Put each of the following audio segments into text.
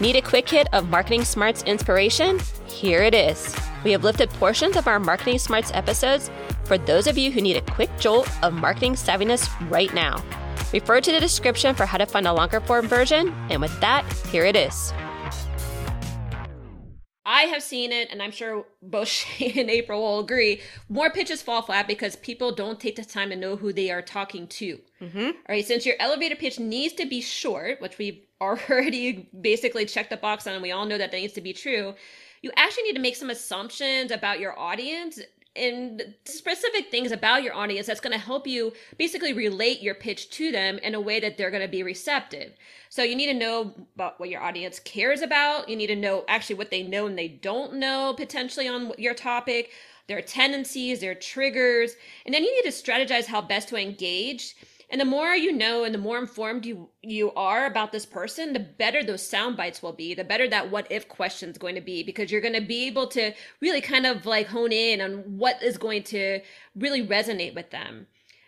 Need a quick hit of Marketing Smarts inspiration? Here it is. We have lifted portions of our Marketing Smarts episodes for those of you who need a quick jolt of marketing savviness right now. Refer to the description for how to find a longer form version. And with that, here it is. I have seen it, and I'm sure both Shane and April will agree. More pitches fall flat because people don't take the time to know who they are talking to. Mm-hmm. All right, since your elevator pitch needs to be short, which we've already basically checked the box on, and we all know that that needs to be true. You actually need to make some assumptions about your audience and specific things about your audience that's going to help you basically relate your pitch to them in a way that they're going to be receptive. So you need to know about what your audience cares about. You need to know actually what they know and they don't know potentially on your topic, their tendencies, their triggers, and then you need to strategize how best to engage and the more you know and the more informed you you are about this person, the better those sound bites will be, the better that what if question is going to be because you're going to be able to really kind of like hone in on what is going to really resonate with them.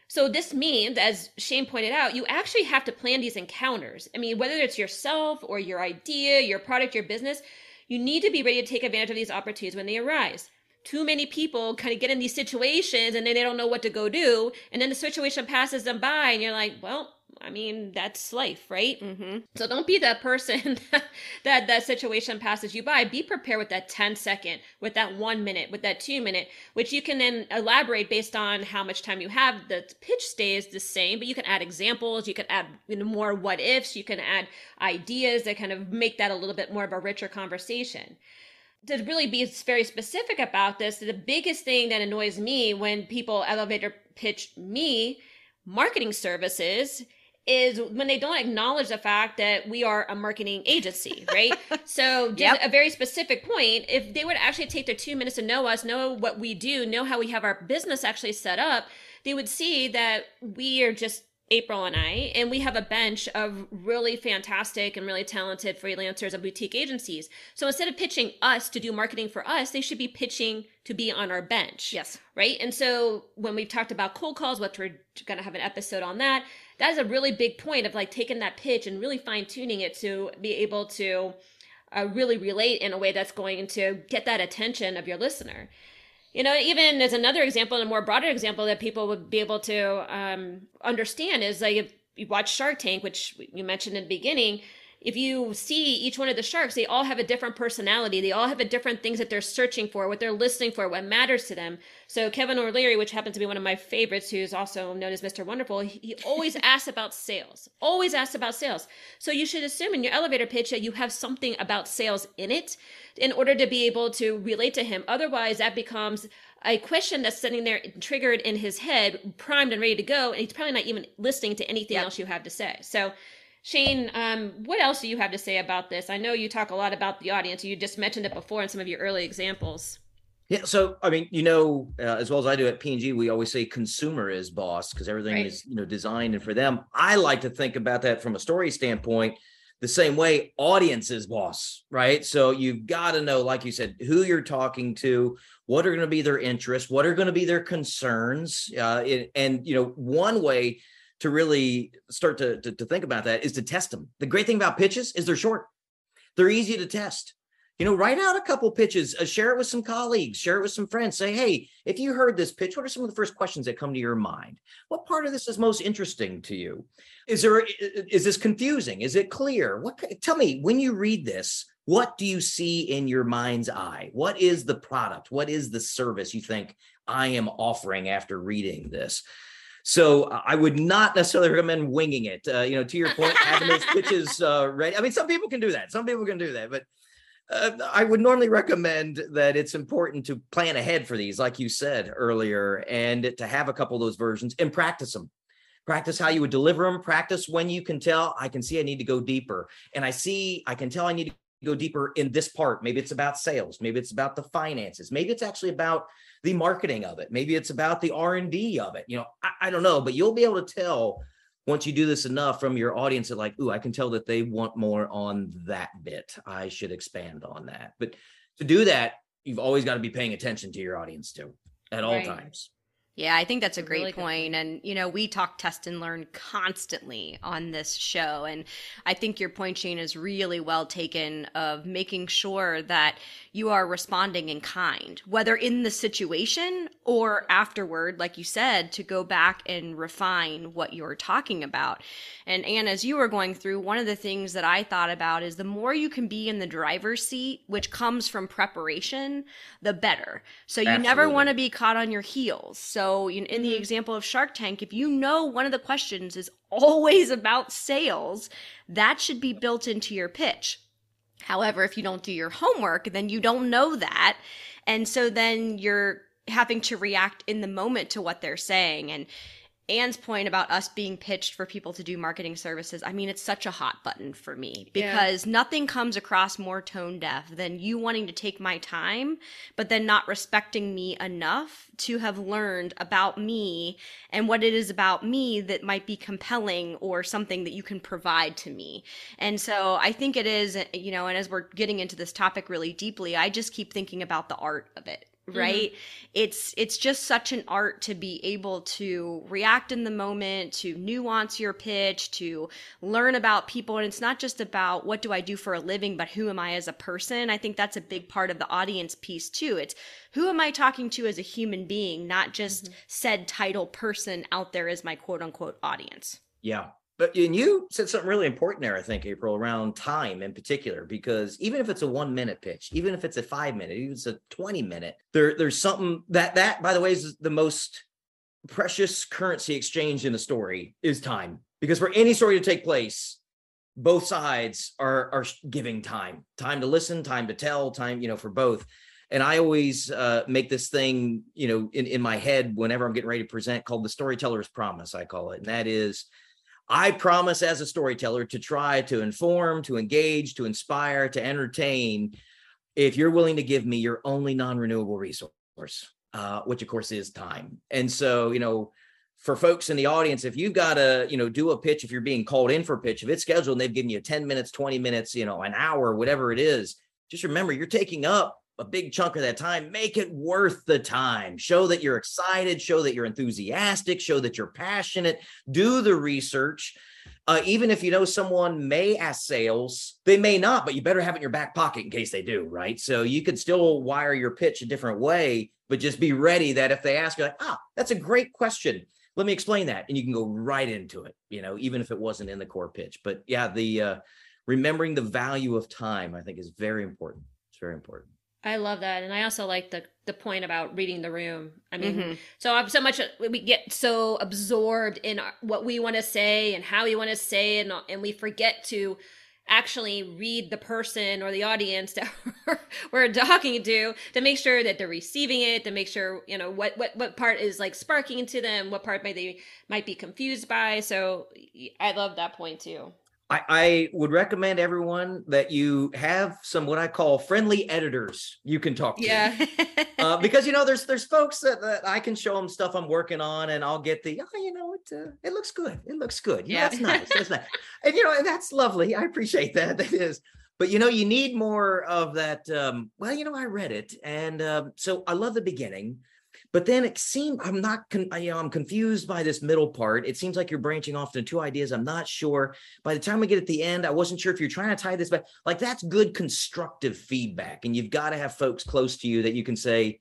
So this means, as Shane pointed out, you actually have to plan these encounters. I mean, whether it's yourself or your idea, your product, your business, you need to be ready to take advantage of these opportunities when they arise too many people kind of get in these situations and then they don't know what to go do. And then the situation passes them by and you're like well i mean that's life right? Mm-hmm. so don't be that person that that situation passes you by. Be prepared with that 10 second with that one minute with that two minute which you can then elaborate based on how much time you have. The pitch stays the same but you can add examples you can add you know, more what ifs you can add ideas that kind of make that a little bit more of a richer conversation to really be very specific about this, the biggest thing that annoys me when people elevator pitch me marketing services is when they don't acknowledge the fact that we are a marketing agency, right? so, just yep. a very specific point, if they would actually take their two minutes to know us, know what we do, know how we have our business actually set up, they would see that we are just April and I, and we have a bench of really fantastic and really talented freelancers of boutique agencies. So instead of pitching us to do marketing for us, they should be pitching to be on our bench. Yes. Right. And so when we've talked about cold calls, which we're going to have an episode on that, that is a really big point of like taking that pitch and really fine tuning it to be able to uh, really relate in a way that's going to get that attention of your listener you know even as another example and a more broader example that people would be able to um, understand is like if you watch shark tank which you mentioned in the beginning if you see each one of the sharks they all have a different personality they all have a different things that they're searching for what they're listening for what matters to them so kevin o'leary which happens to be one of my favorites who's also known as mr wonderful he always asks about sales always asks about sales so you should assume in your elevator pitch that you have something about sales in it in order to be able to relate to him. Otherwise, that becomes a question that's sitting there triggered in his head, primed and ready to go, and he's probably not even listening to anything yep. else you have to say. So, Shane, um, what else do you have to say about this? I know you talk a lot about the audience. You just mentioned it before in some of your early examples. Yeah, so I mean, you know, uh, as well as I do at P&G, we always say consumer is boss because everything right. is you know designed and for them. I like to think about that from a story standpoint the same way audience is boss right so you've got to know like you said who you're talking to what are going to be their interests what are going to be their concerns uh, and you know one way to really start to, to, to think about that is to test them the great thing about pitches is they're short they're easy to test you know, write out a couple pitches, uh, share it with some colleagues, share it with some friends. Say, hey, if you heard this pitch, what are some of the first questions that come to your mind? What part of this is most interesting to you? Is there is this confusing? Is it clear? What tell me when you read this, what do you see in your mind's eye? What is the product? What is the service you think I am offering after reading this? So uh, I would not necessarily recommend winging it. Uh, you know, to your point, having those pitches uh, ready. I mean, some people can do that. Some people can do that, but uh, I would normally recommend that it's important to plan ahead for these, like you said earlier, and to have a couple of those versions and practice them. Practice how you would deliver them. Practice when you can tell, I can see I need to go deeper. And I see, I can tell I need to go deeper in this part. Maybe it's about sales. Maybe it's about the finances. Maybe it's actually about the marketing of it. Maybe it's about the R&D of it. You know, I, I don't know, but you'll be able to tell once you do this enough from your audience that like, ooh, I can tell that they want more on that bit. I should expand on that. But to do that, you've always got to be paying attention to your audience too at all right. times. Yeah, I think that's a, a great really point. And, you know, we talk test and learn constantly on this show. And I think your point, Shane, is really well taken of making sure that you are responding in kind, whether in the situation or afterward, like you said, to go back and refine what you're talking about. And Anne, as you were going through, one of the things that I thought about is the more you can be in the driver's seat, which comes from preparation, the better. So you Absolutely. never want to be caught on your heels. So in, in the mm-hmm. example of Shark Tank, if you know one of the questions is always about sales, that should be built into your pitch. However, if you don't do your homework, then you don't know that. And so then you're having to react in the moment to what they're saying. And Anne's point about us being pitched for people to do marketing services, I mean, it's such a hot button for me because yeah. nothing comes across more tone deaf than you wanting to take my time, but then not respecting me enough to have learned about me and what it is about me that might be compelling or something that you can provide to me. And so I think it is, you know, and as we're getting into this topic really deeply, I just keep thinking about the art of it. Right? Mm-hmm. it's it's just such an art to be able to react in the moment to nuance your pitch to learn about people. And it's not just about what do i do for a living but who am i as a person? I think that's a big part of the audience piece too. It's who am i talking to as a human being not just mm-hmm. said title person out there as my quote unquote audience? Yeah but and you said something really important there, I think, April, around time in particular, because even if it's a one minute pitch, even if it's a five minute, even if it's a 20 minute, there, there's something that that, by the way, is the most precious currency exchange in a story is time. Because for any story to take place, both sides are are giving time, time to listen, time to tell, time, you know, for both. And I always uh, make this thing, you know, in, in my head whenever I'm getting ready to present called the storyteller's promise, I call it. And that is I promise as a storyteller to try to inform, to engage, to inspire, to entertain, if you're willing to give me your only non renewable resource, uh, which of course is time. And so, you know, for folks in the audience, if you've got to, you know, do a pitch, if you're being called in for a pitch, if it's scheduled and they've given you 10 minutes, 20 minutes, you know, an hour, whatever it is, just remember you're taking up a big chunk of that time, make it worth the time. Show that you're excited, show that you're enthusiastic, show that you're passionate, do the research. Uh, even if you know someone may ask sales, they may not, but you better have it in your back pocket in case they do, right? So you could still wire your pitch a different way, but just be ready that if they ask, you like, ah, that's a great question. Let me explain that. And you can go right into it, you know, even if it wasn't in the core pitch. But yeah, the uh, remembering the value of time, I think, is very important. It's very important. I love that, and I also like the the point about reading the room. I mean, mm-hmm. so I'm so much we get so absorbed in what we want to say and how we want to say it, and, and we forget to actually read the person or the audience that we're talking to to make sure that they're receiving it to make sure you know what what what part is like sparking to them what part might they might be confused by so i love that point too I, I, would recommend everyone that you have some what I call friendly editors you can talk to. Yeah. uh, because you know, there's there's folks that, that, I can show them stuff I'm working on, and I'll get the oh, you know, it uh, it looks good. It looks good. Yeah, that's nice. That's nice. And you know, and that's lovely. I appreciate that. That is. But you know, you need more of that. Um, well, you know, I read it, and uh, so I love the beginning. But then it seemed I'm not, con- you know, I'm confused by this middle part. It seems like you're branching off into two ideas. I'm not sure. By the time we get at the end, I wasn't sure if you're trying to tie this back. Like that's good constructive feedback, and you've got to have folks close to you that you can say,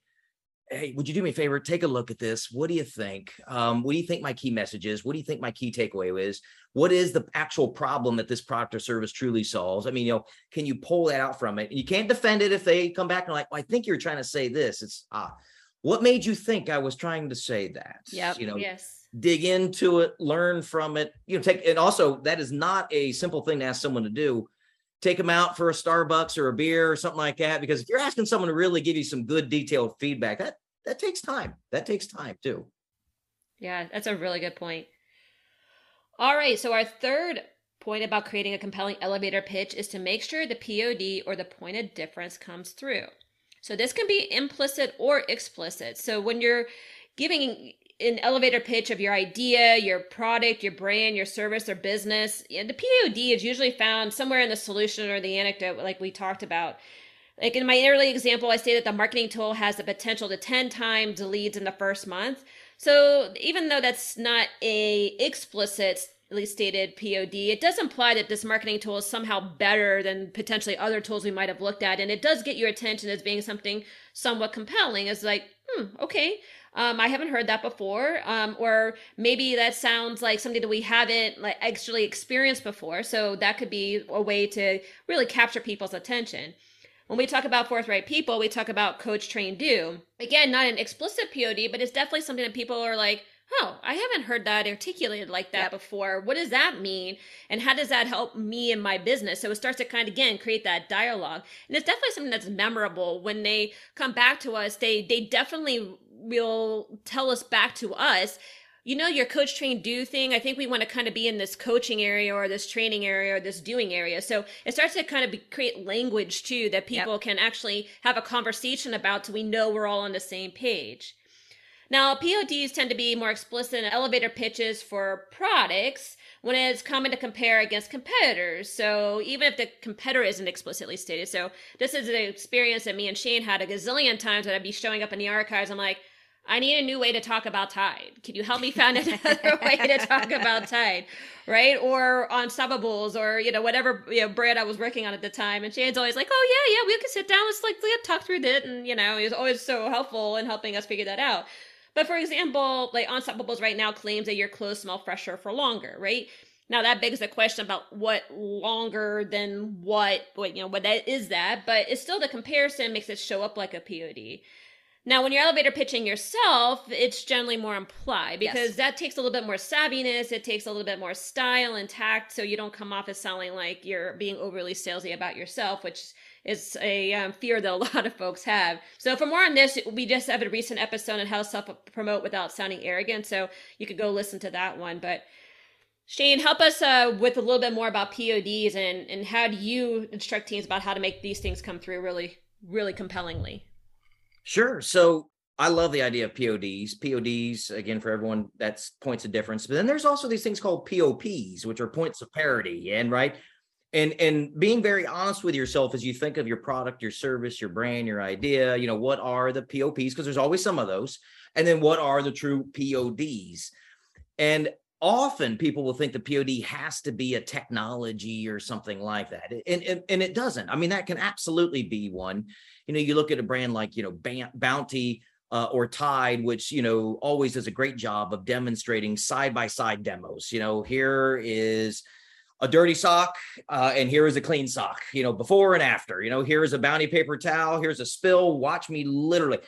"Hey, would you do me a favor? Take a look at this. What do you think? Um, what do you think my key message is? What do you think my key takeaway is? What is the actual problem that this product or service truly solves? I mean, you know, can you pull that out from it? And you can't defend it if they come back and like, well, I think you're trying to say this. It's ah." What made you think I was trying to say that? Yeah. You know, yes. Dig into it, learn from it. You know, take and also that is not a simple thing to ask someone to do. Take them out for a Starbucks or a beer or something like that. Because if you're asking someone to really give you some good detailed feedback, that that takes time. That takes time too. Yeah, that's a really good point. All right, so our third point about creating a compelling elevator pitch is to make sure the POD or the point of difference comes through. So this can be implicit or explicit. So when you're giving an elevator pitch of your idea, your product, your brand, your service or business, the POD is usually found somewhere in the solution or the anecdote, like we talked about. Like in my early example, I say that the marketing tool has the potential to 10 times leads in the first month. So even though that's not a explicitly stated POD, it does imply that this marketing tool is somehow better than potentially other tools we might have looked at, and it does get your attention as being something somewhat compelling. It's like, hmm, okay, um, I haven't heard that before, um, or maybe that sounds like something that we haven't like actually experienced before. So that could be a way to really capture people's attention. When we talk about forthright people, we talk about coach, train, do. Again, not an explicit POD, but it's definitely something that people are like, oh, I haven't heard that articulated like that yep. before. What does that mean? And how does that help me in my business? So it starts to kind of again create that dialogue. And it's definitely something that's memorable when they come back to us. They they definitely will tell us back to us you know your coach train do thing i think we want to kind of be in this coaching area or this training area or this doing area so it starts to kind of be, create language too that people yep. can actually have a conversation about so we know we're all on the same page now pods tend to be more explicit in elevator pitches for products when it's common to compare against competitors. So even if the competitor isn't explicitly stated. So this is an experience that me and Shane had a gazillion times that I'd be showing up in the archives. I'm like, I need a new way to talk about Tide. Can you help me find another way to talk about Tide? Right? Or Unstopables or, you know, whatever you know, brand I was working on at the time. And Shane's always like, oh, yeah, yeah, we can sit down. Let's like talk through it. And, you know, he's always so helpful in helping us figure that out. But for example, like Unstopables right now claims that your clothes smell fresher for longer, right? Now that begs the question about what longer than what, what you know, what that is that, but it's still the comparison makes it show up like a POD. Now, when you're elevator pitching yourself, it's generally more implied because yes. that takes a little bit more savviness. It takes a little bit more style and tact, so you don't come off as sounding like you're being overly salesy about yourself, which is a um, fear that a lot of folks have. So, for more on this, we just have a recent episode on how to self promote without sounding arrogant. So, you could go listen to that one. But Shane, help us uh, with a little bit more about PODs and and how do you instruct teams about how to make these things come through really, really compellingly. Sure. So I love the idea of PODs. PODs, again, for everyone, that's points of difference. But then there's also these things called POPs, which are points of parity. And right. And and being very honest with yourself as you think of your product, your service, your brand, your idea, you know, what are the POPs? Because there's always some of those. And then what are the true PODs? And often people will think the POD has to be a technology or something like that. And, and, and it doesn't. I mean, that can absolutely be one you know, you look at a brand like, you know, Bounty uh, or Tide, which, you know, always does a great job of demonstrating side by side demos. You know, here is a dirty sock uh, and here is a clean sock, you know, before and after. You know, here's a Bounty paper towel, here's a spill. Watch me literally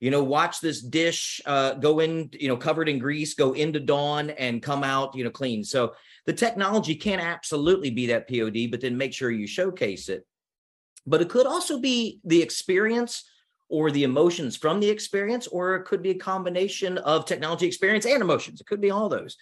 you know watch this dish uh, go in you know covered in grease go into dawn and come out you know clean so the technology can absolutely be that pod but then make sure you showcase it but it could also be the experience or the emotions from the experience, or it could be a combination of technology experience and emotions. It could be all those.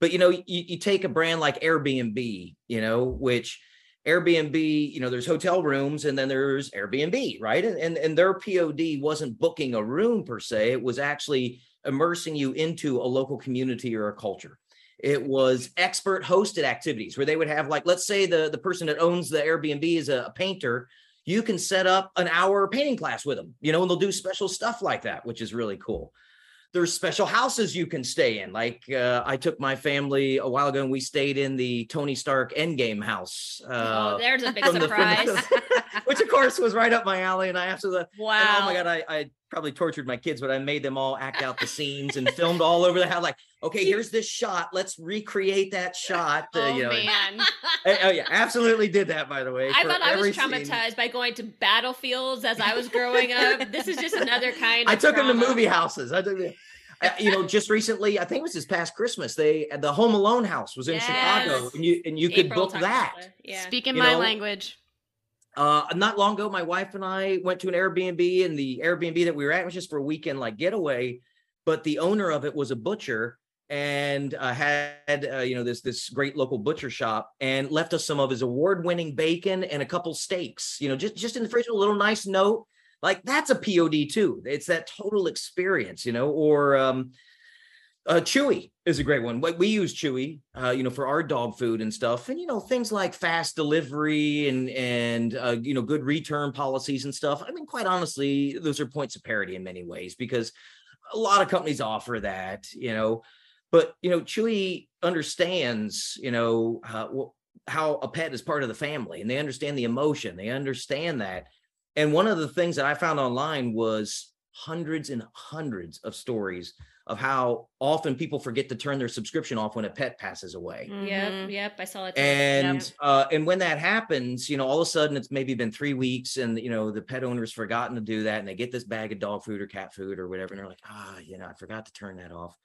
But you know, you, you take a brand like Airbnb, you know, which Airbnb, you know, there's hotel rooms and then there's Airbnb, right? And, and, and their POD wasn't booking a room per se, it was actually immersing you into a local community or a culture. It was expert hosted activities where they would have like, let's say the, the person that owns the Airbnb is a, a painter. You can set up an hour painting class with them, you know, and they'll do special stuff like that, which is really cool there's special houses you can stay in. Like uh, I took my family a while ago and we stayed in the Tony Stark Endgame house. Uh, oh, there's a big surprise. The, which of course was right up my alley. And I absolutely, wow. oh my God, I, I probably tortured my kids, but I made them all act out the scenes and filmed all over the house. Like, okay, here's this shot. Let's recreate that shot. Uh, oh, you know, man. And, oh, yeah, absolutely did that, by the way. I thought I was traumatized scene. by going to battlefields as I was growing up. this is just another kind of I took trauma. them to movie houses. I took them. Uh, you know, just recently, I think it was this past Christmas, they the Home Alone house was in yes. Chicago, and you and you April could book that. Yeah. Speaking my know, language. Uh, not long ago, my wife and I went to an Airbnb, and the Airbnb that we were at was just for a weekend like getaway. But the owner of it was a butcher and uh, had uh, you know this this great local butcher shop and left us some of his award-winning bacon and a couple steaks. You know, just just in the fridge, a little nice note. Like that's a POD too. It's that total experience, you know. Or um, uh, Chewy is a great one. We use Chewy, uh, you know, for our dog food and stuff, and you know things like fast delivery and and uh, you know good return policies and stuff. I mean, quite honestly, those are points of parity in many ways because a lot of companies offer that, you know, but you know, Chewy understands, you know, how, how a pet is part of the family and they understand the emotion. They understand that. And one of the things that I found online was hundreds and hundreds of stories of how often people forget to turn their subscription off when a pet passes away. Mm-hmm. Yep, yep, I saw it. Too. And yep. uh, and when that happens, you know, all of a sudden it's maybe been three weeks, and you know the pet owner's forgotten to do that, and they get this bag of dog food or cat food or whatever, and they're like, ah, oh, you know, I forgot to turn that off.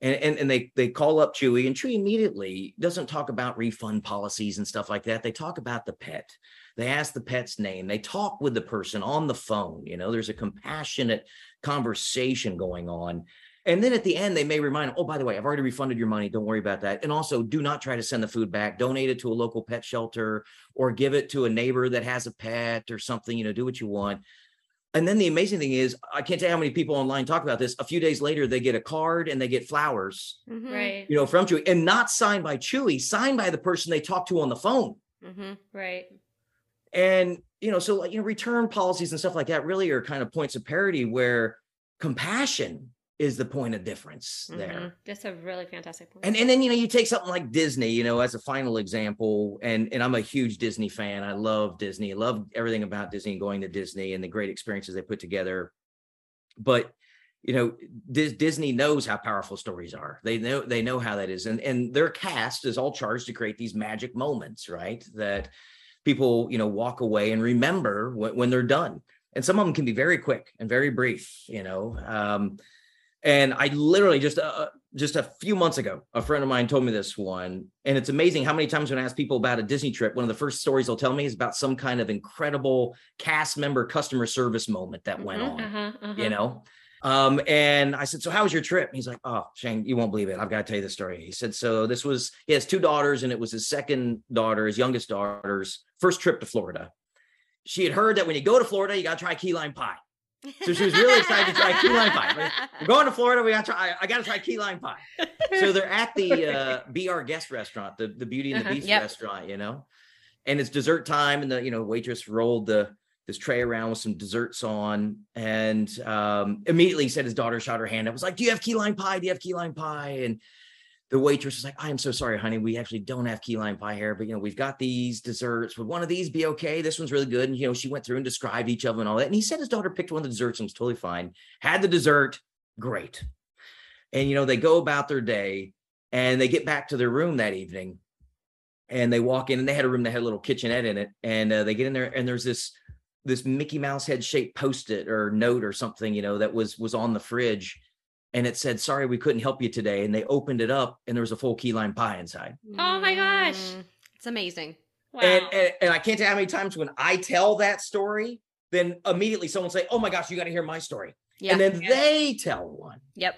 And, and, and they they call up Chewy, and Chewy immediately doesn't talk about refund policies and stuff like that. They talk about the pet. They ask the pet's name. They talk with the person on the phone. You know, there's a compassionate conversation going on and then at the end, they may remind them, oh, by the way, I've already refunded your money. Don't worry about that. And also, do not try to send the food back. Donate it to a local pet shelter or give it to a neighbor that has a pet or something. You know, do what you want. And then the amazing thing is, I can't tell you how many people online talk about this. A few days later, they get a card and they get flowers, mm-hmm. right? You know, from Chewy, and not signed by Chewy, signed by the person they talked to on the phone, mm-hmm. right? And you know, so you know, return policies and stuff like that really are kind of points of parity where compassion is the point of difference mm-hmm. there. That's a really fantastic point. And and then you know you take something like Disney, you know, as a final example, and and I'm a huge Disney fan. I love Disney. I love everything about Disney and going to Disney and the great experiences they put together. But you know, D- Disney knows how powerful stories are. They know they know how that is, and and their cast is all charged to create these magic moments, right? That people you know walk away and remember when, when they're done. And some of them can be very quick and very brief, you know. Um, and I literally just uh, uh, just a few months ago, a friend of mine told me this one, and it's amazing how many times when I ask people about a Disney trip, one of the first stories they'll tell me is about some kind of incredible cast member customer service moment that went mm-hmm, on. Uh-huh, uh-huh. You know, um, and I said, "So how was your trip?" he's like, "Oh, Shane, you won't believe it. I've got to tell you the story." He said, "So this was he has two daughters, and it was his second daughter, his youngest daughter's first trip to Florida. She had heard that when you go to Florida, you got to try key lime pie." So she was really excited to try key lime pie. We're going to Florida. We got to try. I, I got to try key lime pie. So they're at the uh, Be Our Guest restaurant, the the Beauty and the uh-huh, Beast yep. restaurant, you know, and it's dessert time, and the you know waitress rolled the this tray around with some desserts on, and um, immediately said his daughter shot her hand up. Was like, "Do you have key lime pie? Do you have key lime pie?" And the waitress was like, I am so sorry, honey. We actually don't have key lime pie here, but you know, we've got these desserts. Would one of these be okay? This one's really good. And you know, she went through and described each of them and all that. And he said his daughter picked one of the desserts and was totally fine. Had the dessert, great. And you know, they go about their day and they get back to their room that evening and they walk in and they had a room that had a little kitchenette in it. And uh, they get in there and there's this this Mickey Mouse head shaped post-it or note or something, you know, that was was on the fridge and it said, "Sorry, we couldn't help you today." And they opened it up, and there was a full key lime pie inside. Oh my gosh, mm, it's amazing! Wow. And, and, and I can't tell how many times when I tell that story, then immediately someone say, "Oh my gosh, you got to hear my story," yeah. and then yeah. they tell one. Yep.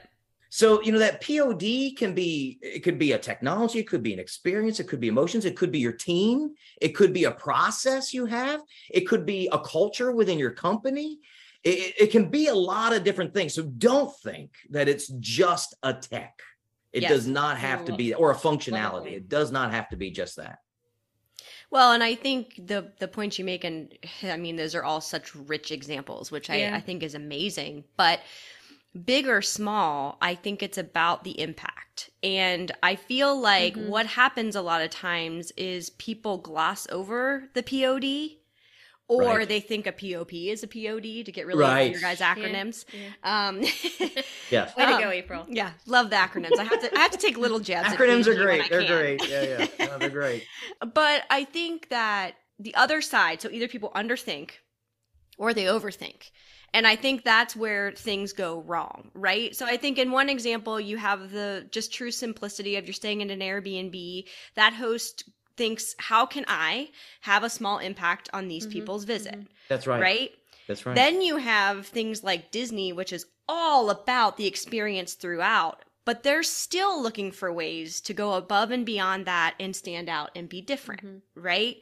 So you know that POD can be it could be a technology, it could be an experience, it could be emotions, it could be your team, it could be a process you have, it could be a culture within your company, it, it, can be a lot of different things. So don't think that it's just a tech. It yes. does not have to be, or a functionality. It does not have to be just that. Well, and I think the the points you make, and I mean, those are all such rich examples, which I. I think is amazing. But big or small, I think it's about the impact. And I feel like mm-hmm. what happens a lot of times is people gloss over the POD or right. they think a POP is a POD to get really right. of your guys' acronyms. Yeah. yeah. Um, yes. Way to go, April. Yeah, love the acronyms. I have to I have to take little jabs. acronyms are great. They're great. Yeah, yeah, no, they're great. but I think that the other side, so either people underthink or they overthink. And I think that's where things go wrong, right? So I think in one example, you have the just true simplicity of you're staying in an Airbnb. That host thinks, how can I have a small impact on these mm-hmm, people's visit? Mm-hmm. That's right. Right? That's right. Then you have things like Disney, which is all about the experience throughout, but they're still looking for ways to go above and beyond that and stand out and be different, mm-hmm. right?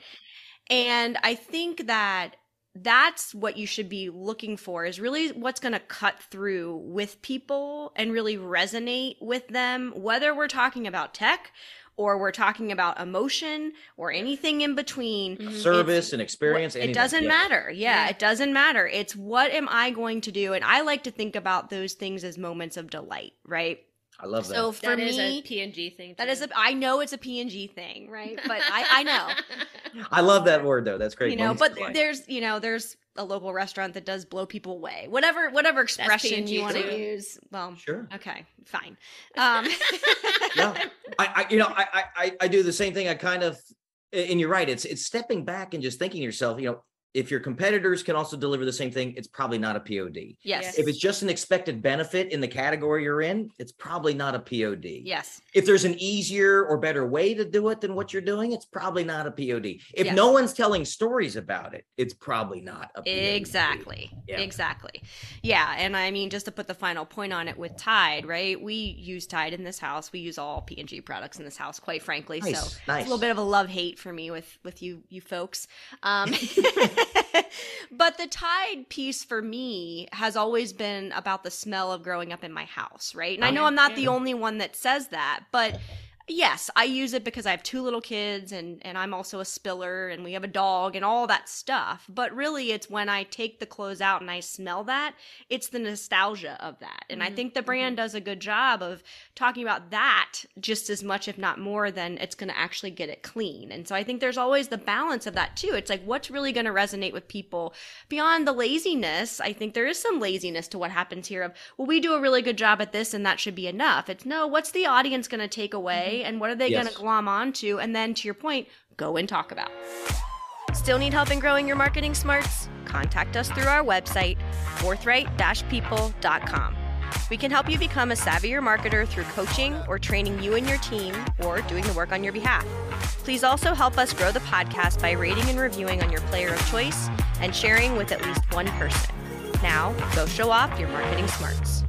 And I think that that's what you should be looking for is really what's going to cut through with people and really resonate with them whether we're talking about tech or we're talking about emotion or anything in between. Mm-hmm. Service and experience. It doesn't yeah. matter. Yeah, yeah, it doesn't matter. It's what am I going to do? And I like to think about those things as moments of delight, right? I love that. So for that is me, a P&G thing. Too. That is a. I know it's a P&G thing, right? But I, I know. I love that word though. That's great. You know, but there's you know there's a local restaurant that does blow people away. Whatever whatever expression you want to use. Well, sure. Okay, fine. Um. yeah, I, I you know I, I I do the same thing. I kind of and you're right. It's it's stepping back and just thinking to yourself. You know, if your competitors can also deliver the same thing, it's probably not a POD. Yes. If it's just an expected benefit in the category you're in, it's probably not a POD. Yes. If there's an easier or better way to do it than what you're doing, it's probably not a POD. If yes. no one's telling stories about it, it's probably not a POD. Exactly. Yeah. Exactly. Yeah. And I mean, just to put the final point on it with Tide, right? We use Tide in this house. We use all P&G products in this house, quite frankly. Nice. So nice. it's a little bit of a love hate for me with with you you folks. Um but the Tide piece for me has always been about the smell of growing up in my house, right? And I know I'm not the only one that says that, but yes, I use it because I have two little kids and and I'm also a spiller and we have a dog and all that stuff. But really it's when I take the clothes out and I smell that, it's the nostalgia of that. And mm-hmm. I think the brand mm-hmm. does a good job of talking about that just as much if not more than it's going to actually get it clean. And so I think there's always the balance of that too. It's like what's really going to resonate with people beyond the laziness. I think there is some laziness to what happens here of well we do a really good job at this and that should be enough. It's no, what's the audience going to take away? Mm-hmm and what are they yes. going to glom onto? And then to your point go and talk about. Still need help in growing your marketing smarts? Contact us through our website forthright-people.com we can help you become a savvier marketer through coaching or training you and your team or doing the work on your behalf. Please also help us grow the podcast by rating and reviewing on your player of choice and sharing with at least one person. Now go show off your marketing smarts